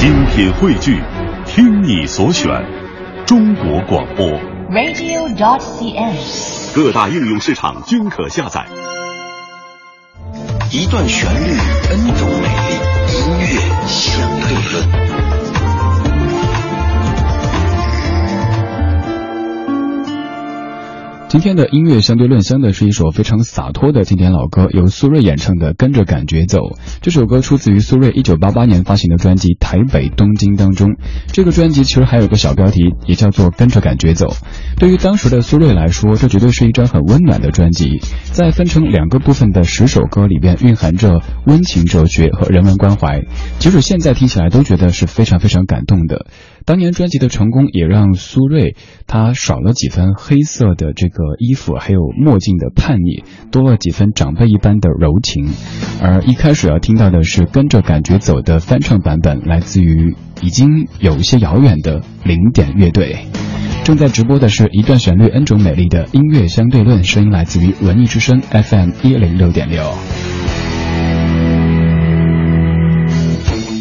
精品汇聚，听你所选，中国广播。radio.dot.cn，。各大应用市场均可下载。一段旋律，N 种美丽，音乐相对论。今天的音乐相对论相的是一首非常洒脱的经典老歌，由苏芮演唱的《跟着感觉走》。这首歌出自于苏芮1988年发行的专辑《台北东京》当中。这个专辑其实还有个小标题，也叫做《跟着感觉走》。对于当时的苏芮来说，这绝对是一张很温暖的专辑。在分成两个部分的十首歌里边，蕴含着温情哲学和人文关怀。即使现在听起来都觉得是非常非常感动的。当年专辑的成功也让苏芮她少了几分黑色的这个衣服，还有墨镜的叛逆，多了几分长辈一般的柔情。而一开始要听到的是跟着感觉走的翻唱版本，来自于已经有一些遥远的零点乐队。正在直播的是一段旋律 N 种美丽的音乐相对论，声音来自于文艺之声 FM 一零六点六。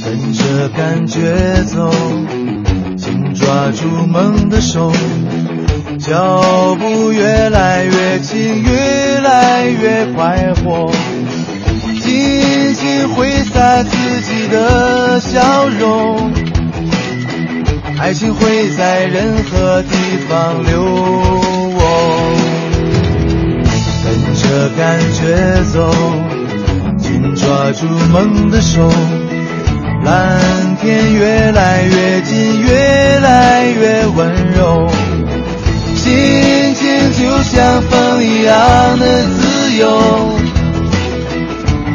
跟着感觉走，抓住梦的手，脚步越来越轻，越来越快活，尽情挥洒自己的笑容，爱情会在任何地方留我。跟着感觉走，紧抓住梦的手。蓝天越来越近，越来越温柔，心情就像风一样的自由。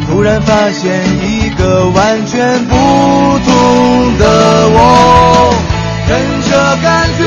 突然发现一个完全不同的我，跟着感觉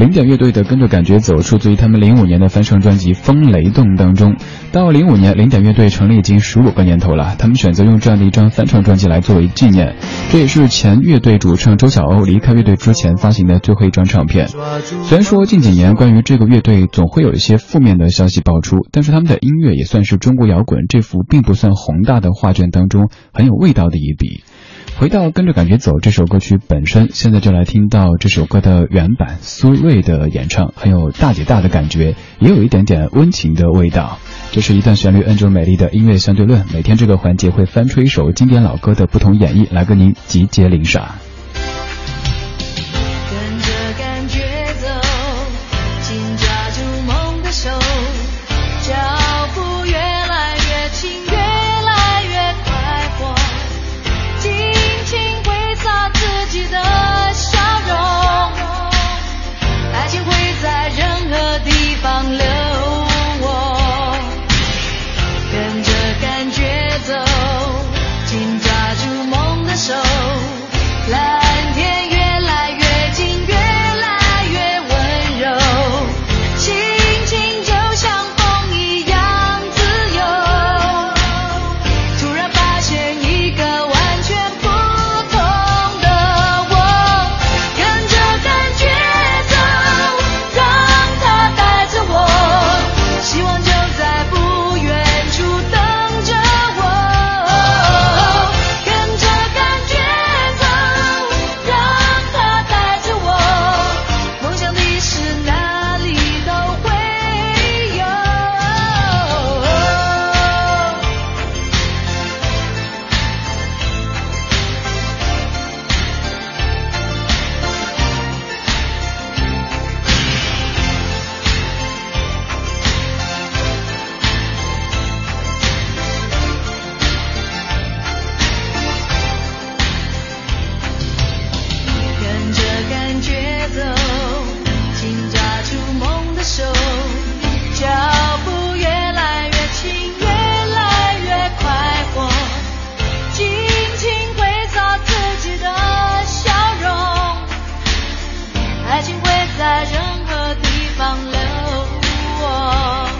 零点乐队的《跟着感觉走》出自于他们零五年的翻唱专辑《风雷动》当中。到零五年，零点乐队成立已经十五个年头了，他们选择用这样的一张翻唱专辑来作为纪念。这也是前乐队主唱周晓鸥离开乐队之前发行的最后一张唱片。虽然说近几年关于这个乐队总会有一些负面的消息爆出，但是他们的音乐也算是中国摇滚这幅并不算宏大的画卷当中很有味道的一笔。回到跟着感觉走这首歌曲本身，现在就来听到这首歌的原版苏芮的演唱，很有大姐大的感觉，也有一点点温情的味道。这是一段旋律摁住美丽的音乐相对论，每天这个环节会翻出一首经典老歌的不同演绎，来跟您集结领赏。爱情会在任何地方留我。